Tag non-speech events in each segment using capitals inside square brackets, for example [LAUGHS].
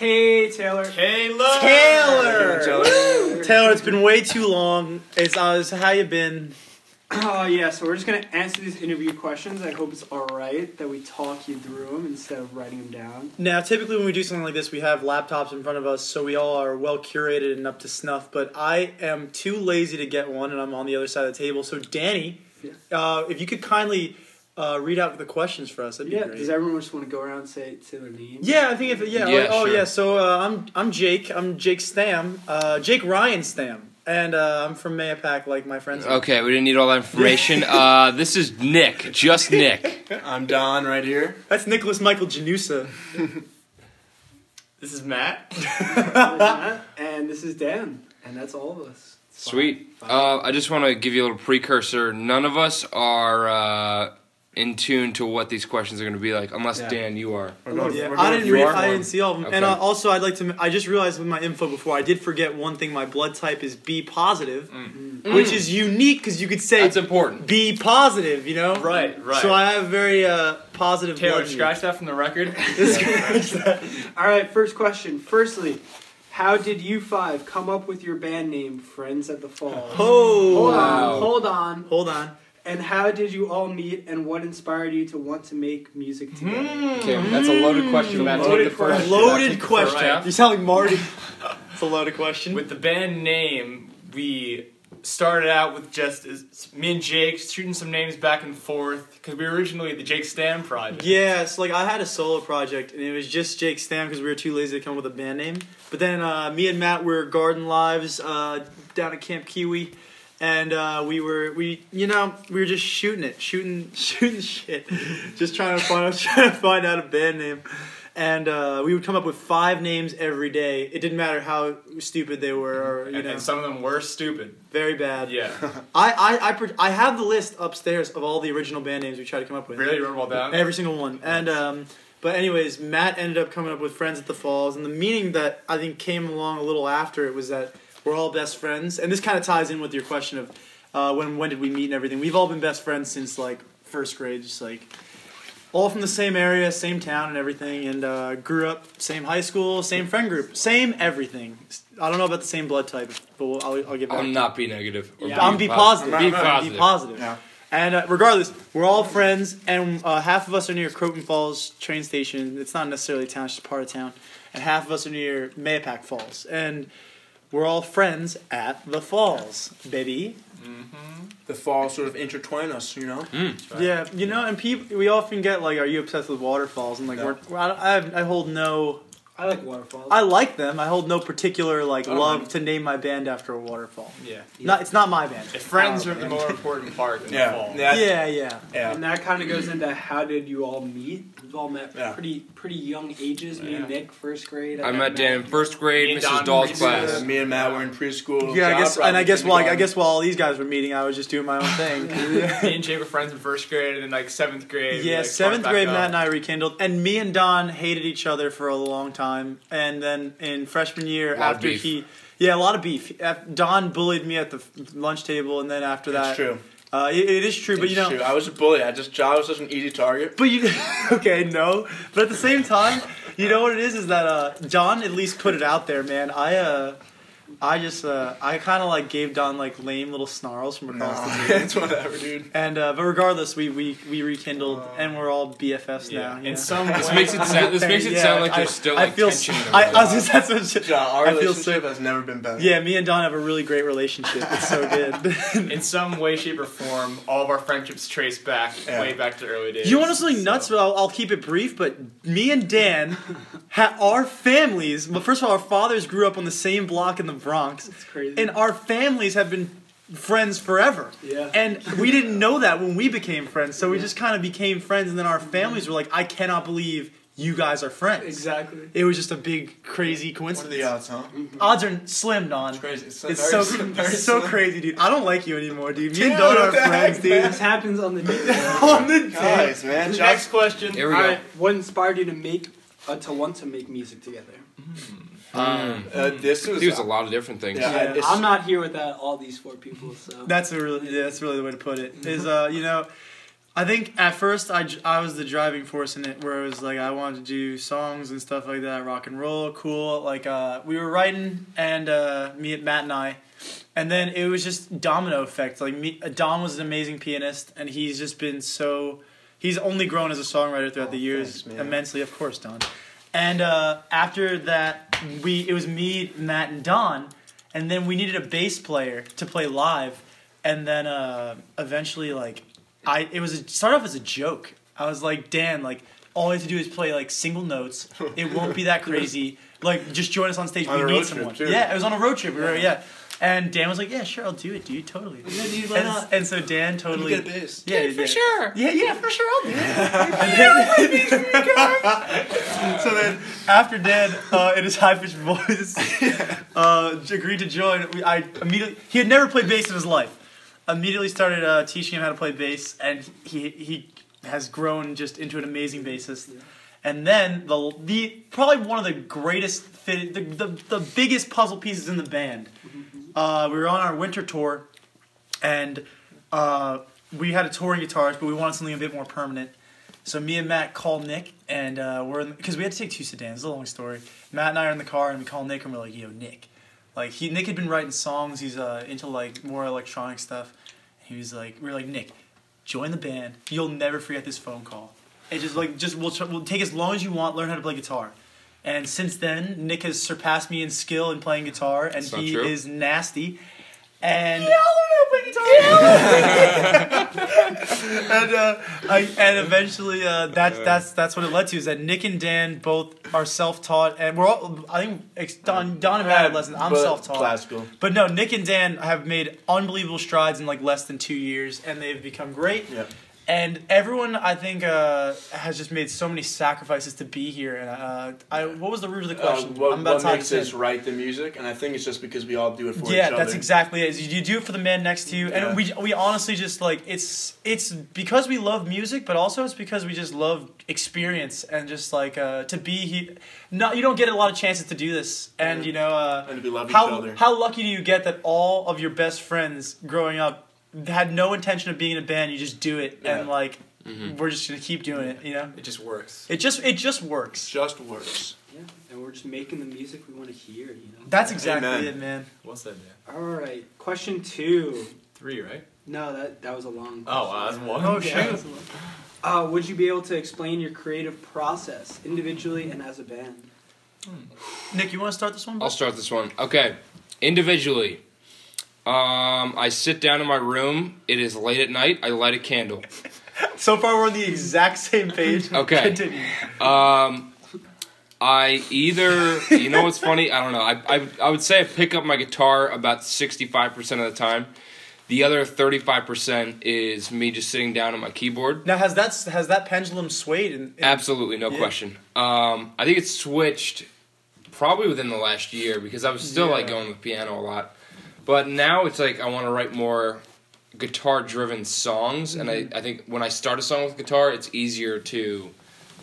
Hey, Taylor. Hey, Taylor. Taylor. Taylor, it's been way too long. It's uh, so how you been? Oh, yeah, so we're just going to answer these interview questions. I hope it's alright that we talk you through them instead of writing them down. Now, typically when we do something like this, we have laptops in front of us, so we all are well curated and up to snuff. But I am too lazy to get one, and I'm on the other side of the table. So, Danny, Yeah. uh, if you could kindly uh, read out the questions for us, that'd be great. does everyone just want to go around and say, say their name? Yeah, I think if yeah. Yeah, like, oh yeah. So uh, I'm I'm Jake. I'm Jake Stam. Uh, Jake Ryan Stam, and uh, I'm from Mahopac, like my friends. are. Okay, we didn't need all that information. [LAUGHS] Uh, this is Nick, just Nick. I'm Don right here. That's Nicholas Michael Janusa. This is Matt. This is Matt, and this is Dan, and that's all of us. It's. Sweet. Uh, I just want to give you a little precursor. None of us are uh, in tune to what these questions are going to be like, unless Yeah. Dan, you are. Going- Yeah, I didn't read. I didn't see all of them. And uh, also, I'd like to. I just realized with my info before, I did forget one thing. My blood type is B positive, which is unique because you could say it's important. B positive. You know. Right, right. So I have very uh, positive. Taylor, blood scratch that from the record. [LAUGHS] [LAUGHS] All right, first question. Firstly, how did you five come up with your band name, Friends at the Falls? Oh. Hold Wow. on, hold on. Hold on. And how did you all meet, and what inspired you to want to make music together? Okay, that's a loaded question, Matt. Loaded Take the first. question. Loaded question. first. You sound like Marty. [LAUGHS] it's a loaded question. With the band name, we started out with just as, me and Jake shooting some names back and forth because we were originally the Jake Stam project. Yeah, so like I had a solo project and it was just Jake Stam because we were too lazy to come up with a band name. But then uh, me and Matt were Garden Lives uh, down at Camp Kiwi, and uh, we were we you know we were just shooting it, shooting [LAUGHS] shooting shit, just trying to find [LAUGHS] trying to find out a band name. And uh, we would come up with five names every day. It didn't matter how stupid they were, or you And, know, and some of them were stupid. very bad. Yeah. I, I, I, I have the list upstairs of all the original band names we tried to come up with. really? You wrote all down? Every single one. And um, but anyways, Matt ended up coming up with Friends at the Falls, and the meaning that I think came along a little after it was that we're all best friends, and this kind of ties in with your question of uh, when when did we meet and everything. We've all been best friends since like first grade, just like all from the same area, same town, and everything, and uh, grew up same high school, same friend group, same everything. I don't know about the same blood type, but we'll, I'll, I'll get back. I'll to not be negative. Or Yeah, I'm be positive. Be I'm not- positive. Be positive. Yeah. And uh, regardless, we're all friends, and uh, half of us are near Croton Falls train station. It's not necessarily a town; it's just part of town. And half of us are near Mahopac Falls, and we're all friends at the falls, baby. Mm-hmm. the falls sort of intertwine us, you know. Mm. Right. Yeah, you know, and people we often get like, "Are you obsessed with waterfalls?" And like, No. we're, I, I, I hold no. I like waterfalls. I like them. I hold no particular like Oh, love man. to name my band after a waterfall. Yeah. Not, it's not my band. If friends are the more important part in Yeah, the fall. yeah, Yeah, yeah. yeah. And that kind of goes into how did you all meet? We've all met Yeah. pretty pretty young ages. Me and Nick, first grade. I met Dan in first Me grade, and Mrs. Don Doll's preschool. class. Me and Matt were in preschool. Yeah, I guess, and I guess while I guess while all these guys were meeting, I was just doing my own thing. [LAUGHS] Me and Jake were friends in first grade, and then like seventh grade. we, Yeah, like, seventh sparked back grade, up. Matt and I rekindled, and me and Don hated each other for a long time. And then in freshman year, A lot of after he, yeah, a lot of beef. Don bullied me at the lunch table, and then after that, It's true. Uh, it, it is true, but It's you know, true. I was a bully. I just I was such an easy target. but you, [LAUGHS] okay, no, but at the same time, you know what it is is that uh, Don at least put it out there, man. I uh, I just uh, I kind of like gave Don like lame little snarls from across the Nah, table. [LAUGHS] it's whatever, dude. And uh, but regardless, we we, we rekindled, and we're all BFFs Yeah. now. In know? some [LAUGHS] This way, makes it sound. This makes it Yeah, sound like I- there's still I like feel tension. s- I, I was that's what shit- John, our I feel relationship so- has never been better. Yeah, me and Don have a really great relationship. It's so good. [LAUGHS] in some way, shape, or form, all of our friendships trace back Yeah. way back to early days. you want to know something So- nuts? But I'll, I'll keep it brief. But me and Dan, ha- our families. Well, first of all, our fathers grew up on the same block in the Bronx, It's crazy. and our families have been friends forever. yeah. And we didn't know that when we became friends, so we just kind of became friends. And then our families were like, "I cannot believe you guys are friends." exactly. It was just a big, crazy What are coincidence. the odds, huh? Odds are slim, Don. It's crazy. It's, It's very so slim, very it's so crazy, dude. I don't like you anymore, dude. Me and Dude, Don are friends, heck, dude. This happens on the day. [LAUGHS] On the day. Guys, man. Next question. Here we All go. right. What inspired you to make uh, to want to make music together? Um, uh, this was. he was a lot of different things. Yeah, Yeah. I'm not here without all these four people, so That's a really yeah, that's really the way to put it. Is uh, you know, I I think at first I, I was the driving force in it, where it was like I wanted to do songs and stuff like that, rock and roll, cool. Like uh, we were writing, and uh, me, Matt, and I, and then it was just domino effect. Like me, Don was an amazing pianist, and he's just been so. He's only grown as a songwriter throughout Oh, the years thanks, immensely, of course, Don. And uh, after that, we it was me, Matt, and Don, and then we needed a bass player to play live, and then uh, eventually, like, I it was a, started off as a joke. I was like, Dan, like, all you have to do is play like single notes. It won't be that [LAUGHS] crazy. Like, just join us on stage. On we need someone. Yeah, it was on a road trip. We were, yeah. And Dan was like, "Yeah, sure, I'll do it, dude. Totally." Yeah, dude, why and, not? and so Dan totally. Get a bass. Yeah, for yeah. sure. Yeah, yeah, for sure, I'll do it. [LAUGHS] And then- [LAUGHS] [LAUGHS] so then, after Dan, uh, in his high pitched voice, uh, agreed to join, we, I immediately he had never played bass in his life. Immediately started uh, teaching him how to play bass, and he he has grown just into an amazing bassist. And then the the probably one of the greatest fit, the, the the biggest puzzle pieces in the band. Uh, we were on our winter tour, and uh, we had a touring guitarist, but we wanted something a bit more permanent. So me and Matt called Nick, and uh, we're because we had to take two sedans. It's a long story. Matt and I are in the car, and we call Nick, and we're like, "Yo, Nick." Like he Nick had been writing songs. He's uh, into like more electronic stuff. He was like, we are like, Nick, join the band. You'll never forget this phone call. It just like just we'll, tr- we'll take as long as you want. Learn how to play guitar. And since then, Nick has surpassed me in skill in playing guitar, and That's not he true. is nasty. And [LAUGHS] [LAUGHS] and uh, I, and eventually uh, that's that's that's what it led to is that Nick and Dan both are self taught and we're all I think ex- Don Don and Matt had lessons. I'm But self taught. Classical. But no, Nick and Dan have made unbelievable strides in like less than two years, and they've become great. Yeah. And everyone, I think, uh, has just made so many sacrifices to be here. And uh, I, what was the root of the Uh, question? what I'm about what to makes us write the music, and I think it's just because we all do it for yeah, each other. that's exactly it. You do it for the man next to you, and we we honestly just like it's it's because we love music, but also it's because we just love experience and just like uh, to be here. Not you don't get a lot of chances to do this, and Yeah. you know uh, And we love each how other. how lucky do you get that all of your best friends growing up had no intention of being in a band. You just do it, and Yeah. like we're just gonna keep doing it. You know, It just works. it just it just works. just works. Yeah, and we're just making the music we want to hear, you know? That's exactly Amen. it, man. Well said, man. All right, question two. Three, right? No, that that was a long. Oh, wow, that's one. Oh, Yeah, shoot. that was a long- Uh, would you be able to explain your creative process individually and as a band? Nick, you want to start this one? bud? I'll start this one. Okay, individually. Um, I sit down in my room. It is late at night. I light a candle. [LAUGHS] So far, we're on the exact same page. [LAUGHS] Okay. Continue. Um, I either you know what's funny? I don't know. I, I I would say I pick up my guitar about sixty five percent of the time. The other thirty five percent is me just sitting down on my keyboard. Now, has that has that pendulum swayed? In, in Absolutely, no Yeah. question. Um, I think it's switched probably within the last year because I was still like Yeah. going with piano a lot, but now it's like I want to write more guitar-driven songs, and Mm-hmm. I, I think when I start a song with guitar, it's easier to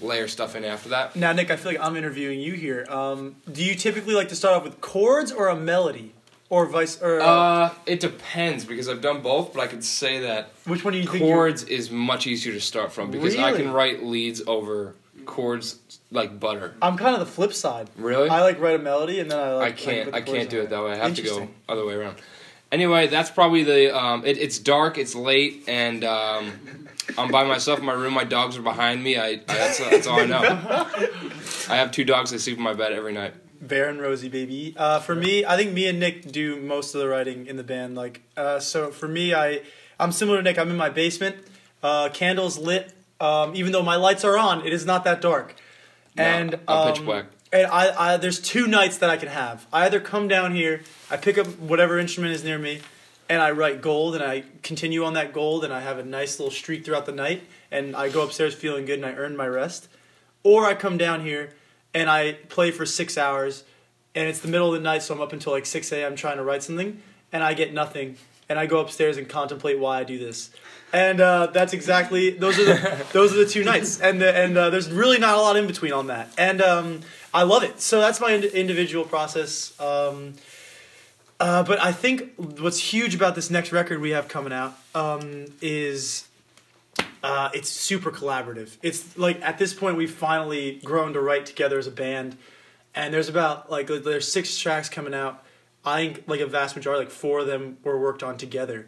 layer stuff in after that. Now, Nick, I feel like I'm interviewing you here. Um, do you typically like to start off with chords or a melody, or vice or uh, Uh, it depends because I've done both, but I could say that which one do you think? chords is much easier to start from because I Really? can write leads over chords like butter. I'm kind of the flip side. Really? I like write a melody and then I like. I can't. the I can't do it that way. I have to go other way around. Anyway, that's probably the. Um, it, it's dark. It's late, and um, I'm by myself in my room. My dogs are behind me. I, I that's, that's all I know. [LAUGHS] I have two dogs that sleep in my bed every night. Bear and Rosie, baby. Uh, for me, I think me and Nick do most of the writing in the band. Like, uh, so for me, I I'm similar to Nick. I'm in my basement, uh, candles lit. Um, even though my lights are on, it is not that dark. No, and I'm pitch um, black. And I, I, there's two nights that I can have. I either come down here, I pick up whatever instrument is near me, and I write gold, and I continue on that gold, and I have a nice little streak throughout the night, and I go upstairs feeling good, and I earn my rest. Or I come down here, and I play for six hours, and it's the middle of the night, so I'm up until like 6 a.m. trying to write something, and I get nothing, and I go upstairs and contemplate why I do this. And uh, that's exactly those are the [LAUGHS] those are the two nights, and the, and uh, there's really not a lot in between on that, and um, I love it. So that's my ind- individual process. Um, uh, but I think what's huge about this next record we have coming out um, is Uh, it's super collaborative. It's like at this point we've finally grown to write together as a band, and there's about like there's six tracks coming out. I think like a vast majority, like four of them were worked on together,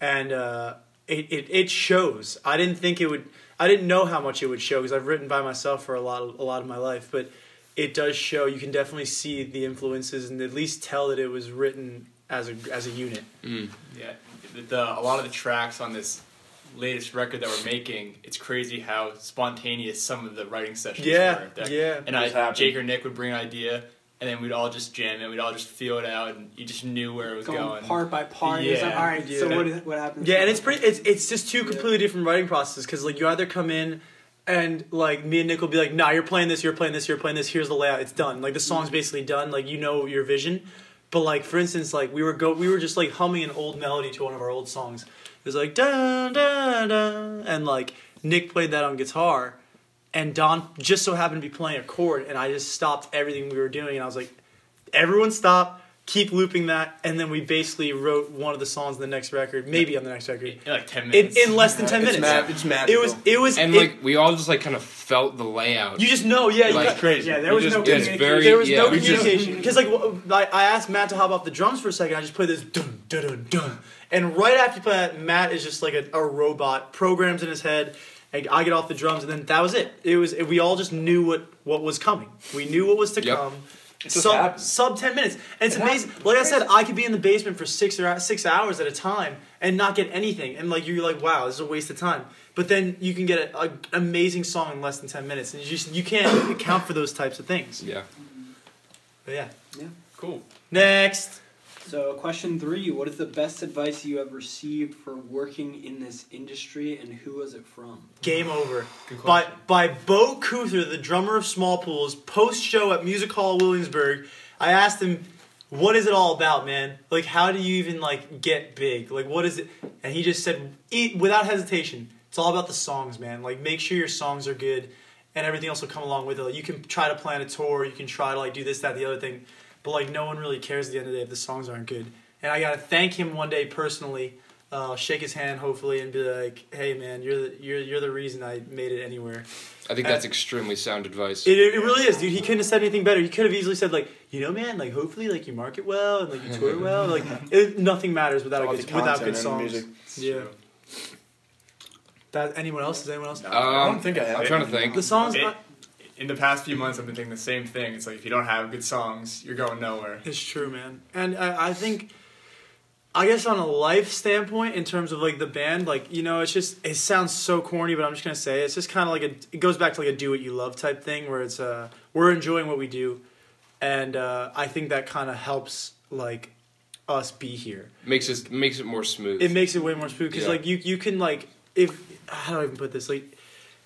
and uh, it, it it shows. I didn't think it would. I didn't know how much it would show because I've written by myself for a lot of, a lot of my life, but it does show. You can definitely see the influences and at least tell that it was written as a as a unit. Mm. Yeah, the, the, a lot of the tracks on this latest record that we're making, it's crazy how spontaneous some of the writing sessions Yeah, were. That- yeah. And I, happened. Jake or Nick would bring an idea, and then we'd all just jam it. We'd all just feel it out, and you just knew where it was Going, going. part by part. It's like, Yeah. all right. So Yeah. what what happens? Yeah, and it's pretty. It's it's just two Yeah. completely different writing processes because like you either come in and like me and Nick will be like, nah, you're playing this, you're playing this, you're playing this. Here's the layout. It's done. Like the mm-hmm. song's basically done. Like you know your vision. But like for instance, like we were go we were just like humming an old melody to one of our old songs. It was like da da da, and like Nick played that on guitar, and Don just so happened to be playing a chord, and I just stopped everything we were doing, and I was like, everyone stop. Keep looping that, and then we basically wrote one of the songs in the next record, maybe on the next record, in like ten minutes. in less than ten it's minutes. Ma- it's magical. It was it was And it- like we all just like kind of felt the layout. you just know yeah Like, got- crazy. Yeah, there was just no did communication. very- there was yeah, no we communication because like I asked Matt to hop off the drums for a second. I just played this dun dun dun dun, and right after you play that, Matt is just like a, a robot, programs in his head. And I get off the drums, and then that was it. It was we all just knew what what was coming. We knew what was to Yep. come. Sub, sub ten minutes, and it's It amazing. happened. Like I said, I could be in the basement for six or six hours at a time and not get anything, and like you're like, wow, this is a waste of time. But then you can get a- a- an amazing song in less than ten minutes, and you just you can't [COUGHS] account for those types of things. Yeah. But yeah. cool. Next. So, question three: What is the best advice you have received for working in this industry, and who was it from? Game over. Good By by Beau Kuther, the drummer of Smallpools, post show at Music Hall Williamsburg, I asked him, "What is it all about, man? Like, how do you even like get big? Like, what is it?" And he just said, "Eat without hesitation. It's all about the songs, man. Like, make sure your songs are good, and everything else will come along with it. Like, you can try to plan a tour, you can try to like do this, that, the other thing, but like, no one really cares at the end of the day if the songs aren't good." And I gotta thank him one day personally. Uh, shake his hand, hopefully, and be like, "Hey, man, you're the you're you're the reason I made it anywhere." I think that's extremely sound advice. It, it really is, dude. He couldn't have said anything better. He could have easily said like, you know, man, like hopefully like you market well and like you tour well. Like [LAUGHS] it, nothing matters without a good, the without good songs. music. Yeah. That anyone else? Is anyone else? I don't Um, think I have. I'm trying to think. The songs. It- in the past few months, I've been thinking the same thing. It's like if you don't have good songs, you're going nowhere. It's true, man. And I, I think, I guess on a life standpoint, in terms of like the band, like you know, it's just it sounds so corny, but I'm just gonna say it's just kind of like a. It goes back to like a do what you love type thing, where it's uh we're enjoying what we do, and uh, I think that kind of helps like us be here. makes it makes it more smooth. It makes it way more smooth because Yeah. like you you can like if how do I even put this like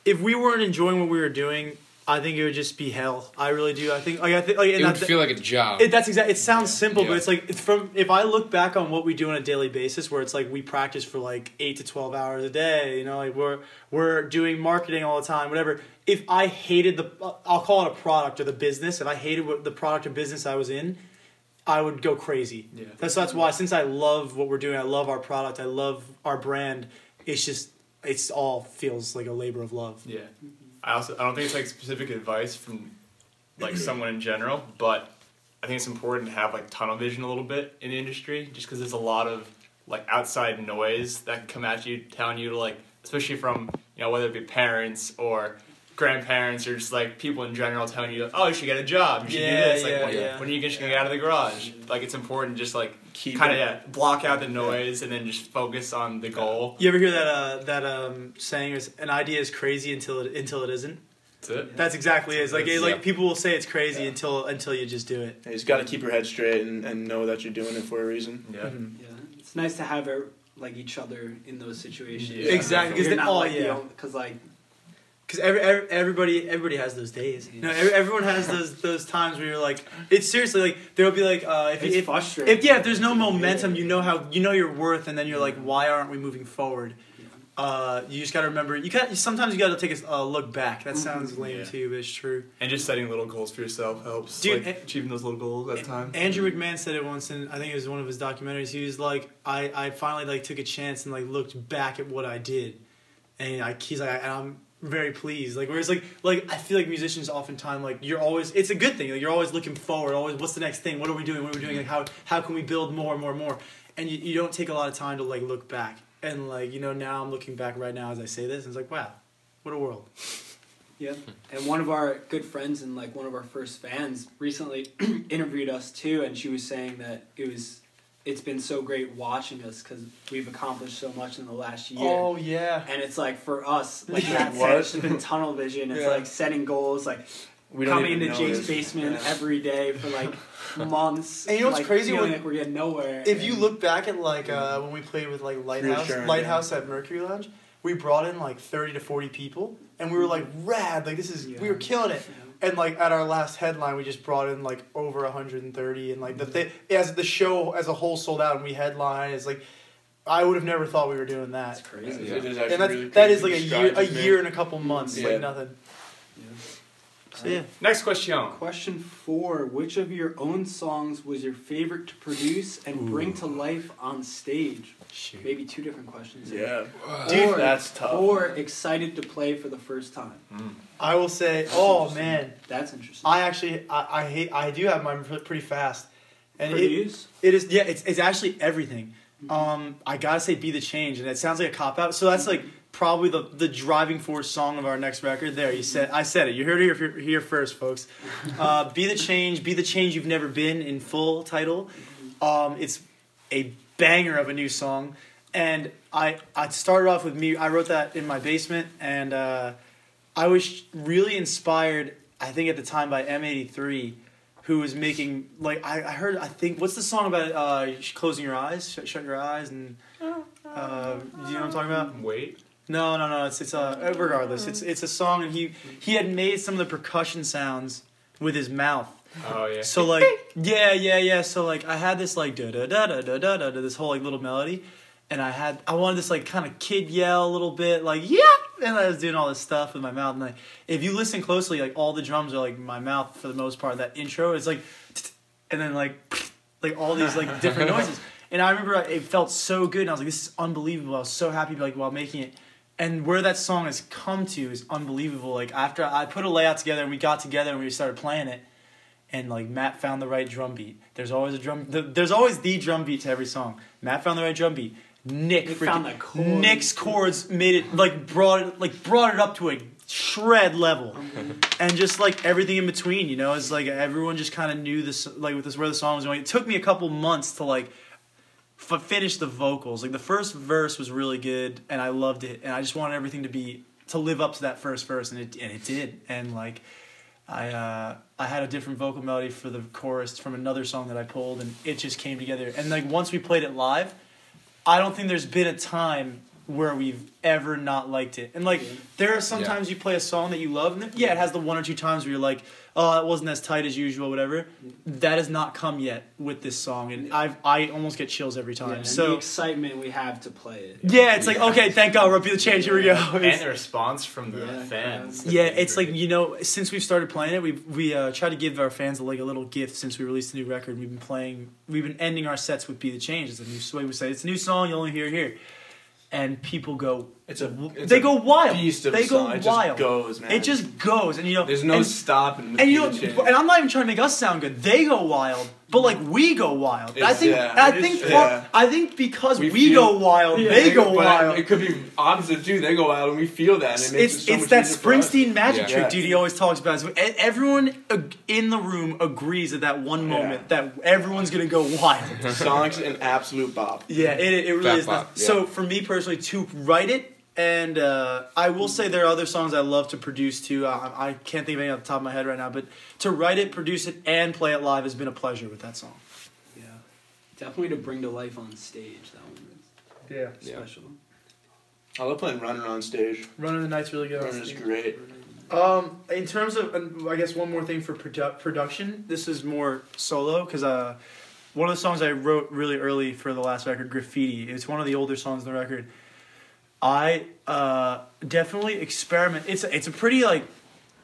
if we weren't enjoying what we were doing, I think it would just be hell. I really do. I think like I think like it would feel like a job. it, that's exactly. It sounds simple, but it's like it's from. If I look back on what we do on a daily basis, where it's like we practice for like eight to twelve hours a day, you know, like we're we're doing marketing all the time, whatever. If I hated the, I'll call it a product or the business. If I hated what the product or business I was in, I would go crazy. Yeah. That's that's why since I love what we're doing, I love our product, I love our brand. It's just it's all feels like a labor of love. Yeah. I also I don't think it's like specific advice from like mm-hmm. someone in general, but I think it's important to have like tunnel vision a little bit in the industry, just because there's a lot of like outside noise that can come at you, telling you to like, especially from you know whether it be parents or grandparents or just like people in general telling you, oh, you should get a job, you should Yeah, do this. Like, yeah, when, yeah. when are you going to get out of the garage? Like, it's important just like Keep kind of yeah, block out the noise and then just focus on the goal. You ever hear that uh, that um, saying is an idea is crazy until it until it isn't. That's it. That's exactly it. It's like it, Yeah. like people will say it's crazy until until you just do it. You just got to keep your head straight and, and know that you're doing it for a reason. Yeah. Mm-hmm. Yeah, it's nice to have like each other in those situations. Yeah. Exactly, 'cause You're not oh, like yeah. because like Because every, every, everybody everybody has those days. You know, every, everyone has [LAUGHS] those those times where you're like, it's seriously like there'll be like uh, if it's if, frustrating. if yeah if there's no momentum, you know how you know your worth, and then you're like, why aren't we moving forward? Uh, you just got to remember you got sometimes you got to take a uh, look back. That sounds lame Yeah. too, but it's true. And just setting little goals for yourself helps. Dude, like, a- achieving those little goals at a time. Andrew McMahon said it once, and I think it was one of his documentaries. He was like, "I, I finally like took a chance and like looked back at what I did, and like he's like, and I'm very pleased. Like whereas like like I feel like musicians oftentimes like you're always it's a good thing. Like, you're always looking forward. Always what's the next thing? What are we doing? What are we doing? Like how how can we build more and more and more? And you, you don't take a lot of time to like look back. And like you know now I'm looking back right now as I say this and it's like wow, what a world. [LAUGHS] Yeah. And one of our good friends and like one of our first fans recently [CLEARS THROAT] interviewed us too, and she was saying that it was, it's been so great watching us because we've accomplished so much in the last year. Oh yeah. And it's like for us, [LAUGHS] like Yeah. that What? said, it's been tunnel vision. It's Yeah. like setting goals, like We don't coming even into Jake's this. basement Yeah. every day for like [LAUGHS] months. And you know what's like, crazy when- like we're getting nowhere. If you look back at like uh, when we played with like Lighthouse, Reassuring, Lighthouse at Mercury Lounge, we brought in like thirty to forty people, and we were like rad, like this is we were killing it. And like at our last headline, we just brought in like over hundred and thirty, and like the th- as the show as a whole sold out, and we headline. It's like I would have never thought we were doing that's that. crazy. Yeah. It is actually And that's really that is like a year, a year and a couple months, Yeah. like nothing. Yeah. Yeah. Next question. Question four: Which of your own songs was your favorite to produce and bring to life on stage? Maybe two different questions. Yeah. Dude, Or- that's tough. Or excited to play for the first time. I will say, That's oh man, That's interesting. I actually I, I hate I do have mine pre- pretty fast, and it, It is yeah. It's it's actually everything. Um, I gotta say, "Be the Change," and it sounds like a cop out. So that's like probably the the driving force song of our next record. There, you said I said it. You heard it here, here first, folks. [LAUGHS] Uh, "Be the Change," "Be the Change You've Never Been" in full title. Um, it's a banger of a new song, and I I started off with me. I wrote that in my basement, and uh, I was really inspired. I think at the time by M83 who was making like I, I heard I think what's the song about uh closing your eyes shut, shut your eyes and uh do you know what I'm talking about Wait. No no no it's it's uh regardless it's it's a song and he he had made some of the percussion sounds with his mouth. Oh yeah. so like yeah yeah yeah so like I had this like da da da da da da da this whole like little melody and I had I wanted this like kind of kid yell a little bit like yeah! And I was doing all this stuff with my mouth and like if you listen closely like all the drums are like my mouth for the most part that intro is like and then like like all these like different [LAUGHS] noises. And I remember it felt so good and I was like this is unbelievable. I was so happy like while making it and where that song has come to is unbelievable like after I put a layout together and we got together and we started playing it and like Matt found the right drum beat. There's always a drum. The, there's always the drum beat to every song. Matt found the right drum beat. Nick, Nick freaking- found the chords. Nick's chords made it like brought it like brought it up to a shred level, mm-hmm. and just like everything in between. You know, it's like everyone just kind of knew this like with this where the song was going. It took me a couple months to like f- finish the vocals. Like the first verse was really good, and I loved it, and I just wanted everything to be to live up to that first verse, and it and it did, and like. I uh, I had a different vocal melody for the chorus from another song that I pulled, and it just came together. And like once we played it live, I don't think there's been a time where we've ever not liked it. And like there are sometimes you play a song that you love, and then, yeah, it has the one or two times where you're like, oh, it wasn't as tight as usual, whatever. That has not come yet with this song, and I've I almost get chills every Yeah, time. the so excitement we have to play it. yeah, it's like okay, thank God, we're up to the change. Here we go. And It's- the response from the Yeah, fans. yeah, it's like you know, since we've started playing it, we've we uh, tried to give our fans like a little gift since we released the new record. We've been playing, we've been ending our sets with "Be the Change." It's a new way we say it's a new song. You only hear it here, and people go, It's a it's they a go wild. beast of they go song. It just goes, man. It just goes, and you know, There's no and, stopping. and you know, Beat the Change. and I'm not even trying to make us sound good. They go wild, but like we go wild. I think, yeah, I it is- think, yeah. I think because we, We go wild, Yeah, they go wild. It could be opposite too. They go wild, and we feel that. And it makes it's it so it's much that easier for us. Springsteen magic Yeah. trick, Yeah. dude. He always talks about. It. Everyone in the room agrees at that one Yeah. moment that everyone's gonna go wild. Song's an absolute bop. yeah, it, it really Fat is. bop, nuts. yeah. So for me personally, to write it, and uh, I will say there are other songs I love to produce too. I, I can't think of any off the top of my head right now, but to write it, produce it, and play it live has been a pleasure with that song. Yeah, definitely to bring to life on stage. That one Yeah, is Yeah. special. I love playing Runner on stage. Runner the Night's really good. on Runner's great. Um, in terms of, I guess one more thing for produ- production. This is more solo because uh, one of the songs I wrote really early for the last record, Graffiti. It's one of the older songs on the record. I uh, definitely experiment. It's a, it's a pretty like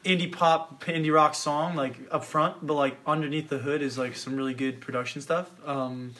indie pop, indie rock song, like up front, but like underneath the hood is like some really good production stuff. Um,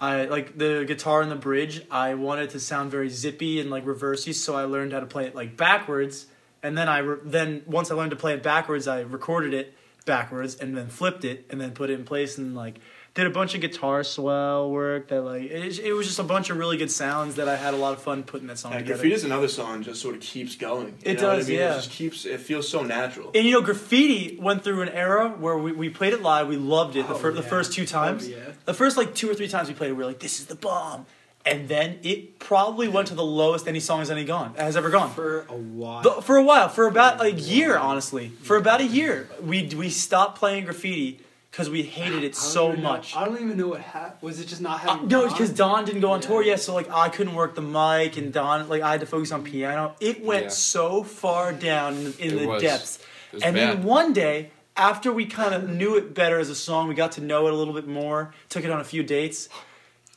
I like the guitar in the bridge. I wanted to sound very zippy and like reversey, so I learned how to play it like backwards. And then I re- then once I learned to play it backwards, I recorded it backwards and then flipped it and then put it in place and like did a bunch of guitar swell work that like it, it was just a bunch of really good sounds that I had a lot of fun putting that song Yeah, together. graffiti is another song just sort of keeps going. You It know what does, I mean? yeah. It just keeps. It feels so natural. And you know, graffiti went through an era where we, we played it live. We loved it the, Oh, fir- the first two oh, times. Oh, yeah. The first like two or three times we played it, we were like, "This is the bomb," and then it probably went to the lowest any song has any gone has ever gone. For a while. The- for a while, for about a year, honestly, for about a year, we we stopped playing graffiti because we hated it so even know- much. I don't even know what happened. Was it just not Uh, no, Don? because Don didn't go on Yeah. tour yet, so like I couldn't work the mic, and Don like I had to focus on piano. It went Yeah. so far down in, in It the was. depths. It was And bad. then one day, after we kind of knew it better as a song, we got to know it a little bit more. Took it on a few dates.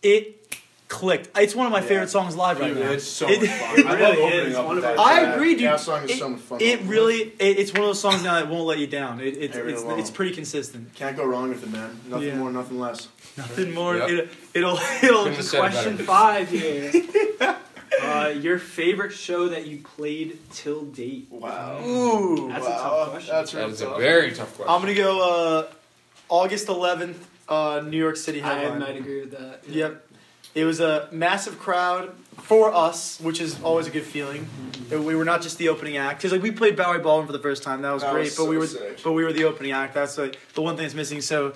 It clicked. It's one of my Yeah. favorite songs live right Dude, now. it's so It- much [LAUGHS] fun. it I really love is. opening up One with of that. I track. agree, dude. That song is It- so much fun. It really, it, it's one of those songs now that won't let you down. It, it's It really it's, won't. it's pretty consistent. can't go wrong with it, man. Nothing Yeah. more, nothing less. Nothing more. Yep. It, it'll it'll Couldn't have said it Question five [LAUGHS] here. uh, your favorite show that you played till date? Wow. Ooh. That's a tough question. That's That real is a very tough question. I'm gonna go uh, August 11th, uh, New York City I headline. might agree with that. Yep. It was a massive crowd for us, which is always a good feeling. That We were not just the opening act because like we played Bowery Ballroom for the first time. That was That great, was but we were sick. but we were the opening act. That's like the one thing that's missing. So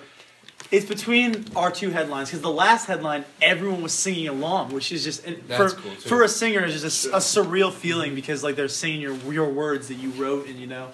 it's between our two headlines because the last headline everyone was singing along, which is just and That's for cool, too. for a singer it's just a, a surreal feeling because like they're singing your your words that you wrote and you know.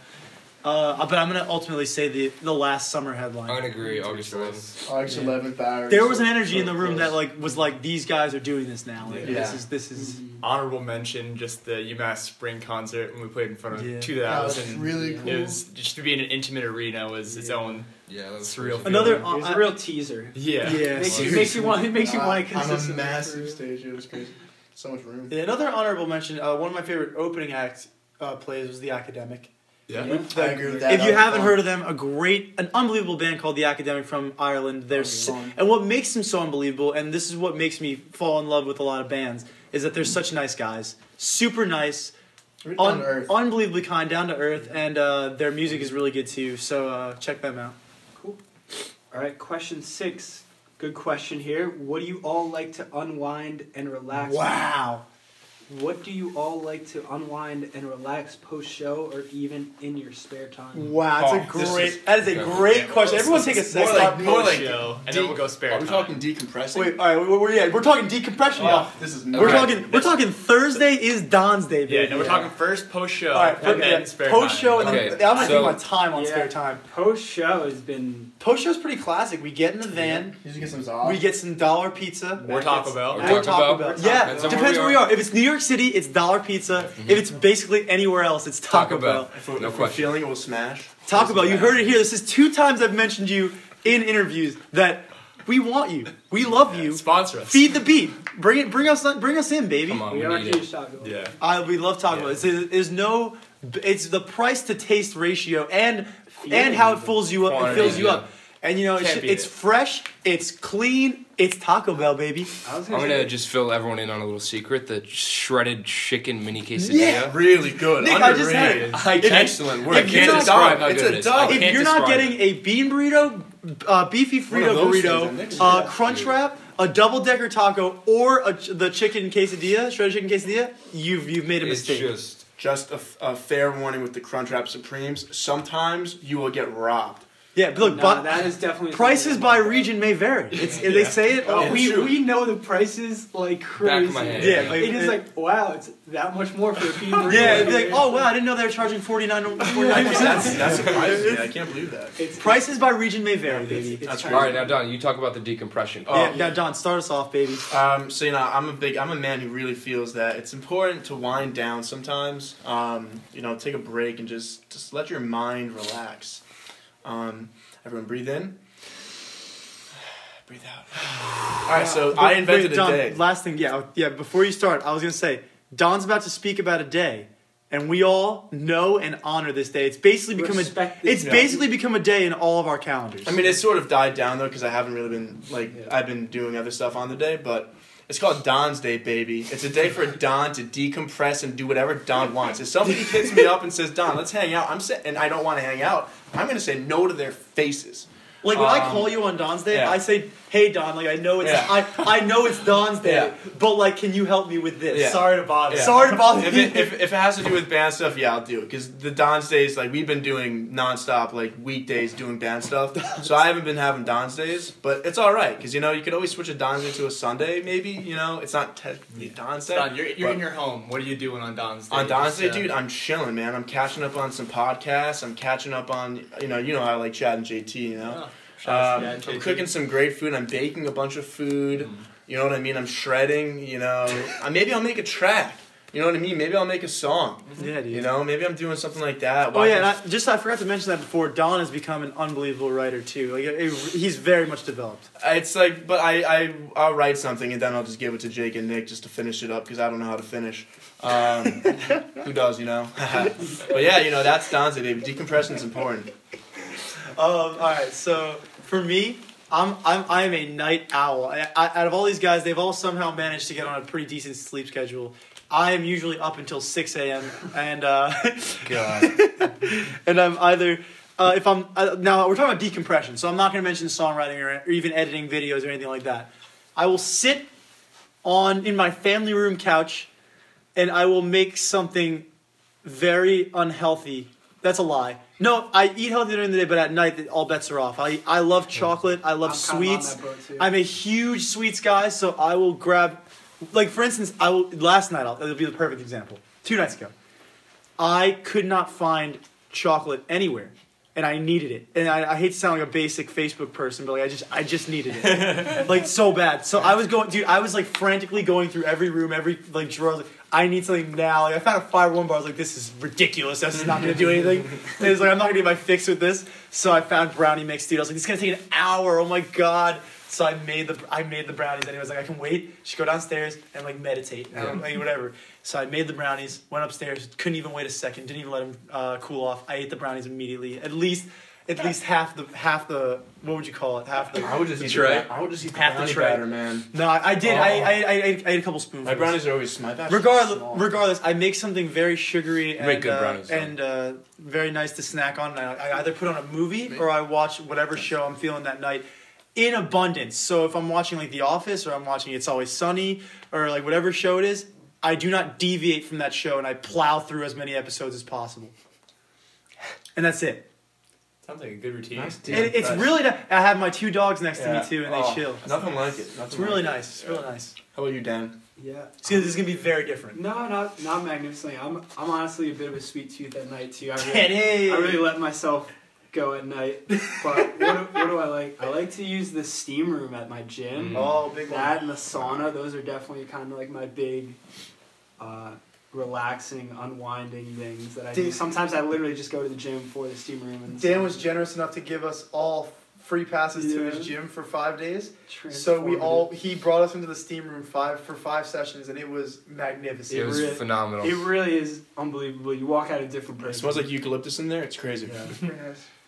Uh, but I'm gonna ultimately say the the last summer headline. I'm gonna agree. August 11th. August 11th hour. There was an energy in the room that like was like these guys are doing this now. Like, Yeah. This is this is Honorable mention, just the UMass spring concert when we played in front of Yeah. That 2,000. was really It was just to be in an intimate arena was its own. Yeah, that was Surreal. crazy. Another- It was Uh, a real teaser. Yeah. Yeah. Makes you, makes you want. It makes you want to on a consistently. massive stage. It was crazy. So much room. Yeah, another honorable mention. Uh, one of my favorite opening act uh, plays was the Academic. Yeah. Yeah. I agree with that. if That you was haven't fun. heard of them, a great, an unbelievable band called the Academic from Ireland. They're s Fun. and what makes them so unbelievable, and this is what makes me fall in love with a lot of bands, is that they're such nice guys, super nice, down un- to earth. unbelievably kind, down to earth, and uh, their music is really good too. So uh, check them out. Cool. All right, question six. Good question here. What do you all like to unwind and relax? Wow. What do you all like to unwind and relax post show or even in your spare time? Wow, that's Oh, a this great. is- that is a Yeah. great Yeah, question. well, Everyone it's- take a it's second. more like- more Post like show, and then we'll go spare Are we time. talking decompressing? Wait, all right, we're, we're, yeah, we're talking decompression Oh, now. this is We're Okay. talking. We're talking. Thursday is Don's day, baby. Yeah, no, we're talking first post show All right, and then spare time. post show, and Okay, then I'm gonna so- take my time on Yeah. spare time. Post show has been. Post show's pretty classic. We get in the van, You just get some sauce. we get some dollar pizza. Or Taco Bell. Or Or Taco Taco Bell. Bell. Yeah, Depends on depends where where we we are. If it's New York City, it's dollar pizza. Mm-hmm. If it's basically anywhere else, it's Taco, Taco Bell. Bell. If, we're, No if we're question. feeling it, we'll smash. Taco Bell. You heard it here. This is two times I've mentioned you in interviews that we want you. We love you. Sponsor us. Feed the beat. Bring it. Bring us. Bring us in, baby. Come on, We we are need it. huge Taco Bell. Yeah. I we love Taco Bell. Yeah. It's, there's no. It's the price to taste ratio and and how it fills you up. It fills you yeah. up. And you know, it's, Can't beat it's fresh. It's clean. It's Taco Bell, baby. I was I'm gonna gonna just fill everyone in on a little secret: the shredded chicken mini quesadilla. Yeah. Really good. Nick, I just had Underrated. it. I If- excellent if word. I you're can't not- describe how it's good a it is. I if can't you're not describe getting it. a bean burrito, uh, beefy Frito those things that burrito, Nick's uh, got. crunch wrap, a double decker taco, or a, ch- the chicken quesadilla, shredded chicken quesadilla, you've you've made a it's mistake. just Just a, f- a fair warning with the Crunchwrap Supremes. Sometimes you will get robbed. Yeah, but look, Nah, but that is definitely prices by about region may vary. [LAUGHS] It's they say it. Oh, we, true. we know the prices like crazy. Back of my head. Yeah, it is like wow, it's that much more for a bean [LAUGHS] burrito. yeah, it'd be like, oh wow, I didn't know they were charging 49 [LAUGHS] That's, percent. that surprises me. I can't believe that. It's Prices by region may vary, It's, baby. it's That's crazy. all right. Now, Don, you talk about the decompression. Oh. yeah, now Don, start us off, baby. Um, so you know, I'm a big, I'm a man who really feels that it's important to wind down sometimes. Um, you know, take a break and just, just let your mind relax. Um, everyone, breathe in. [SIGHS] Breathe out. [SIGHS] All right, so I invented Wait, Don, a day. Last thing, yeah, yeah. Before you start, I was gonna say Don's about to speak about a day and we all know and honor this day. It's basically become Respect a it's day. basically become a day in all of our calendars. I mean, it's sort of died down though because I haven't really been like Yeah. I've been doing other stuff on the day, but it's called Don's Day, baby. It's a day for Don to decompress and do whatever Don wants. If somebody hits me up and says, "Don, let's hang out," I'm sa- and I don't want to hang out, I'm gonna say no to their faces. Like when I Um, call you on Don's day, yeah. I say, "Hey Don, like I know it's Yeah. I, I know it's Don's day, Yeah. but like, can you help me with this? Yeah. Sorry to bother. Yeah. Sorry to bother If it, if, if it has to do with band stuff, yeah, I'll do it. Because the Don's days, like we've been doing nonstop, like weekdays doing band stuff. [LAUGHS] so I haven't been having Don's days, but it's all right because you know you could always switch a Don's day to a Sunday. Maybe you know it's not technically Don's day. Don, you're, you're in your home. What are you doing on Don's Day? On Don's Just, Day, uh, dude, I'm chilling, man. I'm catching up on some podcasts. I'm catching up on, you know, you know how I like Chad and JT, you know. Shout out Um, to I'm cooking some great food. I'm baking a bunch of food. Mm. You know what I mean? I'm shredding. You know, Uh, maybe I'll make a track. You know what I mean? Maybe I'll make a song. yeah, dude. You know, maybe I'm doing something like that. Oh yeah, and I, just I forgot to mention that before. Don has become an unbelievable writer too. Like it, he's very much developed. it's like, but I, I, I'll write something and then I'll just give it to Jake and Nick just to finish it up because I don't know how to finish. Um, [LAUGHS] who does, you know? [LAUGHS] but yeah, you know, that's Don's day, baby. Decompression's important. Um, all right, so for me, I'm I'm I'm a night owl. I, I, out of all these guys, they've all somehow managed to get on a pretty decent sleep schedule. I am usually up until six a.m. and uh, [LAUGHS] God. [LAUGHS] and I'm either uh, if I'm uh, now we're talking about decompression, so I'm not going to mention songwriting or, or even editing videos or anything like that. I will sit on in my family room couch, and I will make something very unhealthy. That's a lie. No, I eat healthy during the day, but at night all bets are off. I I love chocolate. I love I'm kinda on sweets. that boat, too. I'm a huge sweets guy, so I will grab, like for instance, I will last night. I'll, it'll be the perfect example. Two nights ago, I could not find chocolate anywhere, and I needed it. And I, I hate to sound like a basic Facebook person, but like I just I just needed it, [LAUGHS] like so bad. So I was going, dude. I was like frantically going through every room, every like drawer. I was like, I need something now. Like I found a five one bar. I was like, this is ridiculous. This is not gonna do anything. [LAUGHS] And it's like I'm not gonna get my fix with this. So I found brownie mix, dude. I was like, this is gonna take an hour. Oh my god. So I made the I made the brownies anyways. Like I can wait. Just go downstairs and like meditate, and, like whatever. So I made the brownies. Went upstairs. Couldn't even wait a second. Didn't even let them uh, cool off. I ate the brownies immediately. At least, at least half the half the what would you call it? Half the. I would just eat Tray? The, I would just eat Half the brownie tray. batter, man. No, I, I did. Oh. I, I, I, I, ate, I ate a couple spoonfuls. My brownies are always my batch. is Regardless, small. regardless, I make something very sugary and make good uh, brownies, though. and uh, very nice to snack on. And I, I either put on a movie or I watch whatever show I'm feeling that night in abundance. So if I'm watching like The Office or I'm watching It's Always Sunny or like whatever show it is, I do not deviate from that show and I plow through as many episodes as possible. And that's it. Sounds like a good routine. Nice, And it's really. Ni- I have my two dogs next to me too, and they Oh, chill. Nothing like it. Nothing It's really like it. nice. It's really nice. How about you, Dan? Yeah. See, this is gonna be very different. No, not not magnificently. I'm I'm honestly a bit of a sweet tooth at night too. I really, I really let myself go at night. But [LAUGHS] what, do, what do I like? I like to use the steam room at my gym. Mm. Oh, big one. That and the sauna, those are definitely kind of like my big, uh, relaxing, unwinding things that I do. Sometimes I literally just go to the gym for the steam room. And Dan was generous enough to give us all free passes to his gym for five days. So we all he brought us into the steam room five for five sessions, and it was magnificent. It was really- phenomenal. It really is unbelievable. You walk out a different It person. smells like eucalyptus in there. It's crazy.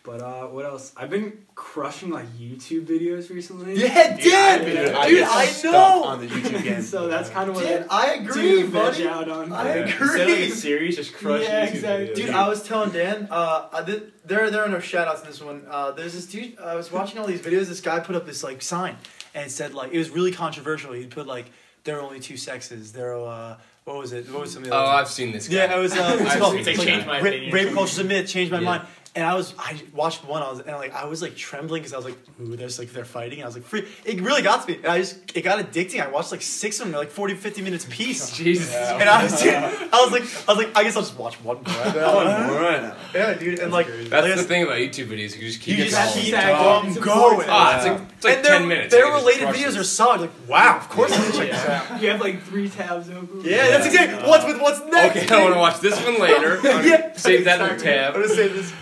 But uh, what else? I've been crushing like YouTube videos recently. Yeah, Dude, I've Dan, been- dude, I I, know. on the YouTube [LAUGHS] game. so that's kind of what Dan, I I agree, veg buddy. out on. I Yeah. agree. Instead of like a series, just crush Yeah, YouTube exactly. videos. Dude, I was telling Dan, uh, I did, there there are no shout outs in this one. Uh, there's this dude, I was watching all these videos, this guy put up this like sign and said like, it was really controversial. He put like, there are only two sexes. There are, uh, what was it? What was some of the oh, I've seen this. Guy. Yeah, it was. Uh, it I've called? seen It's like changed guy. my Ra- opinion. rape culture's a myth. Changed my Yeah. mind. And I was, I watched one. I was, and like, I was like trembling because I was like, ooh, there's like they're fighting. and I was like, free. It really got to me. And I just, it got addicting. I watched like six of them, they're like 40, 50 minutes a piece. [LAUGHS] Jesus. And I was, [LAUGHS] dude, I was like, I was like, I guess I'll just watch one more. [LAUGHS] All right. yeah, dude, and like, That's like the s- thing about YouTube videos. You just keep You just going. keep going. them It's going. important. Ah, it's like, it's like and their, 10 minutes. Their related videos it. are solid. Like, wow, of course I'm check this out. You have like three tabs open. Yeah, that's exactly. What's with what's next? Okay, I want to watch this one later. Yeah, Save that in the I'm tab. gonna save this.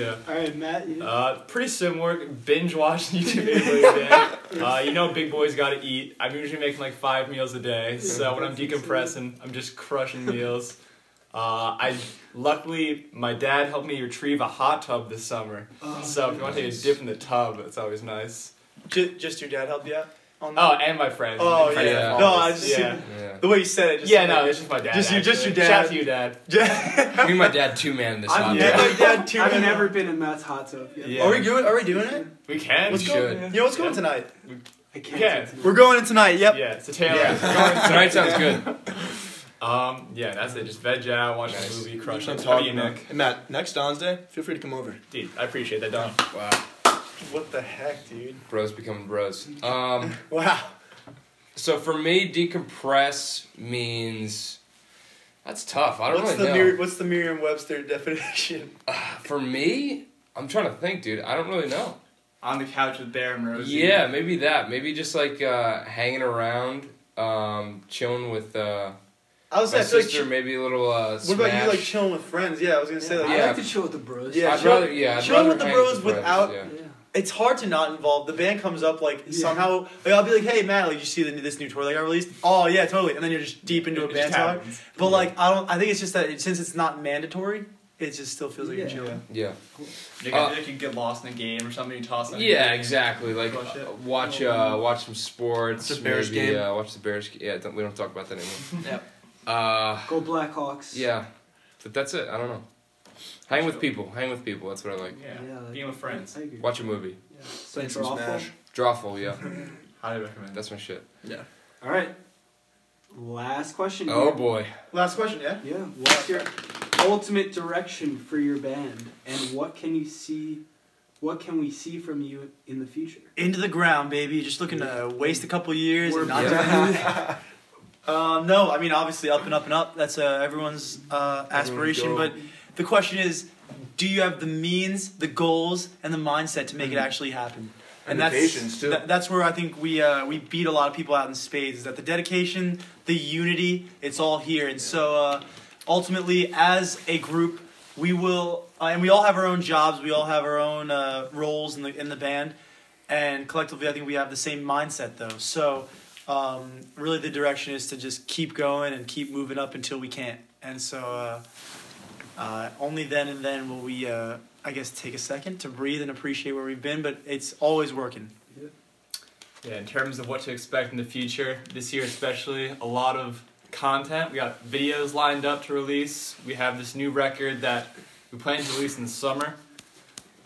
Yeah. All right, Matt. You, Uh, pretty similar. Binge watching [LAUGHS] YouTube videos every day. Uh, you know, big boys gotta eat. I'm usually making like five meals a day. So when I'm decompressing, I'm just crushing meals. Uh, I luckily my dad helped me retrieve a hot tub this summer. Oh, so if you want to take a dip in the tub, it's always nice. Just, just your dad helped you out on Oh, and my friends. Oh, and friends yeah. that No, follow I us. just- yeah. Yeah. the way you said it. Just Yeah, no, it's just my dad. Just you- just actually. your Shout dad. out to you, dad. Yeah. [LAUGHS] Me and my dad two man this I'm hot Yeah, tub. like, yeah, two I've never been in Matt's hot tub. Yet. Yeah. Are we doing? Are we doing it? We can. Let's You go. should. You know what's going tonight? I can't. Yeah. do We're going in tonight. Yep. Yeah, so Taylor. Yeah. Tonight sounds good. [LAUGHS] Um, yeah, that's it. Just veg out, watch Nice. a movie, crush I'm it. How do you, talking about. Nick? Hey, Matt, next Don's Day, feel free to come over. Dude, I appreciate that, Don. Wow. What the heck, dude? Bros becoming bros. Um, [LAUGHS] Wow. so for me, decompress means that's tough. I don't What's really the know. Mer- What's the Merriam-Webster [LAUGHS] definition? For me, I'm trying to think, dude. I don't really know. On the couch with Bear and Rosie. Yeah, maybe that. Maybe just like uh, hanging around, um, chilling with uh, I was my saying, I feel like. sister. maybe a little. Uh, what about you, like chilling with friends? Yeah, I was gonna say Yeah, like. I Yeah. like to chill with the bros. Yeah, I'd chill- rather, yeah, I'd chilling rather with the hang bros friends, without- yeah. Yeah. It's hard to not involve. The band comes up like Yeah. somehow. Like I'll be like, "Hey, Matt, like you see the, this new tour that got released? Oh yeah, totally." And then you're just deep into a band just talk. happens. But like, I don't. I think it's just that it, since it's not mandatory, it just still feels like Yeah. you're chilling. Yeah. You Uh, can, you can get lost in a game or something. You toss. on Yeah, exactly. Like Watch uh, watch uh, watch some sports. Watch the Bears maybe, game. Uh, watch the Bears. Yeah, don't, we don't talk about that anymore. [LAUGHS] Yep. Uh, Go Blackhawks. yeah, but that's it. I don't know. Hang with people. Hang with people. That's what I like. Yeah. Yeah, like- Being with friends. Watch a movie. Yeah. Playing Central some Awful. Smash. Drawful. Yeah, [LAUGHS] Highly recommend. that's my shit. Yeah. All right. Last question. Oh here. boy. Last question, yeah. Yeah. What's your ultimate direction for your band, and what can you see? What can we see from you in the future? Into the ground, baby. Just looking to waste a couple years We're and not Yeah. do Um, [LAUGHS] no, I mean obviously up and up and up. That's uh, everyone's uh, aspiration. goal. But the question is, do you have the means, the goals, and the mindset to make it Mhm. actually happen? And that's patience, too. that- that's where I think we uh, we beat a lot of people out in spades. Is that the dedication, the unity? It's all here. And so uh, ultimately, as a group, we will, uh, and we all have our own jobs. We all have our own uh, roles in the in the band, and collectively, I think we have the same mindset though. So um, really, the direction is to just keep going and keep moving up until we can't. And so uh, only then and then will we, uh, I guess, take a second to breathe and appreciate where we've been. But it's always working. Yeah, in terms of what to expect in the future, this year especially, a lot of content. We got videos lined up to release. We have this new record that we plan to release in the summer.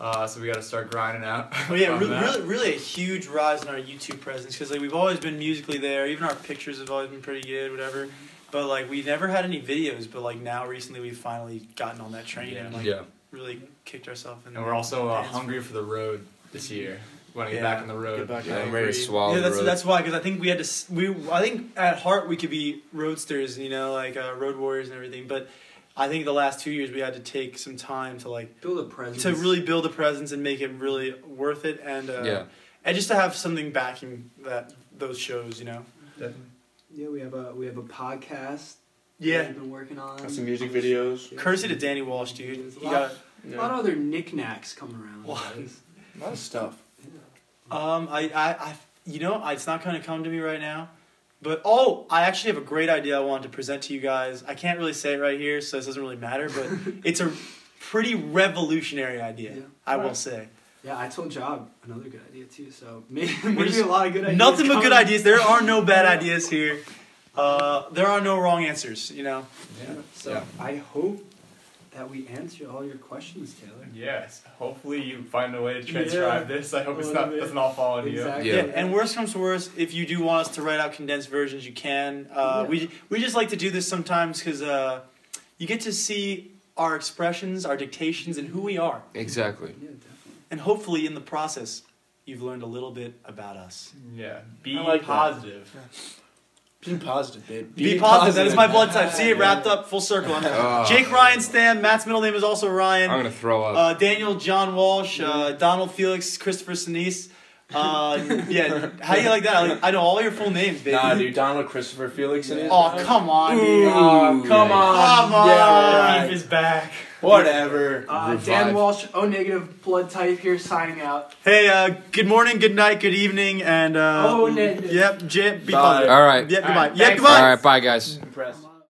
Uh, so we got to start grinding out. [LAUGHS] Oh yeah, on really, that. really, really a huge rise in our YouTube presence because like we've always been musically there. Even our pictures have always been pretty good, whatever. But like we never had any videos. But like now, recently, we've finally gotten on that train and like Yeah. really kicked ourselves in. And we're also uh, hungry for the road this year. We want to get Yeah. back on the road. Get back Yeah, ready to swallow Yeah, the that's road. that's why because I think we had to. We I think at heart we could be roadsters, you know, like uh, road warriors and everything. But I think the last two years we had to take some time to like Build a presence. to really build a presence and make it really worth it, and uh, Yeah. and just to have something backing that those shows, you know. definitely Yeah, we have a we have a podcast. that Yeah. we've been working on. Got some music videos. Yeah. Courtesy to Danny Walsh, dude. There's a lot, got a lot of other knickknacks coming around. What? guys. A lot of stuff. Um, I, I, I, you know, it's not going to come to me right now, but oh, I actually have a great idea I wanted to present to you guys. I can't really say it right here, so this doesn't really matter, but [LAUGHS] it's a pretty revolutionary idea. Yeah. I will say. Yeah, I told Job another good idea too. So [LAUGHS] maybe, maybe just- a lot of good ideas. Nothing but good ideas. There are no bad [LAUGHS] ideas here. Uh, there are no wrong answers. You know. Yeah. So Yeah. I hope that we answer all your questions, Taylor. Yes. Hopefully you find a way to transcribe Yeah. this. I hope it's not little bit. doesn't all fall on Exactly. Yeah. Yeah. And worst comes to worst, if you do want us to write out condensed versions, you can. Uh, Yeah. We we just like to do this sometimes because uh, you get to see our expressions, our dictations, and who we are. Exactly. Yeah, definitely. And hopefully, in the process, you've learned a little bit about us. Yeah. Be I like that. positive. Being positive, babe. Be, positive. That is my blood type. See it wrapped up, full circle. I'm Ah. Jake Ryan Stam. Matt's middle name is also Ryan. I'm gonna throw up. Uh, Daniel John Walsh, uh, Donald Felix, Christopher Sinise. Uh, [LAUGHS] yeah, how do you like that? I, like, I know all your full names, baby. Nah, dude. Donald Christopher Felix in it. Oh, come on, dude. Oh, come on. Come on. Yeah, Beef is back. Whatever. Uh, Dan Walsh, O negative blood type here, signing out. Hey, uh, good morning, good night, good evening, and uh, Oh, negative. yep, J- be Bye. positive. All right. Yep, All goodbye. right, Yep, goodbye. All right. Bye, guys. Impressed.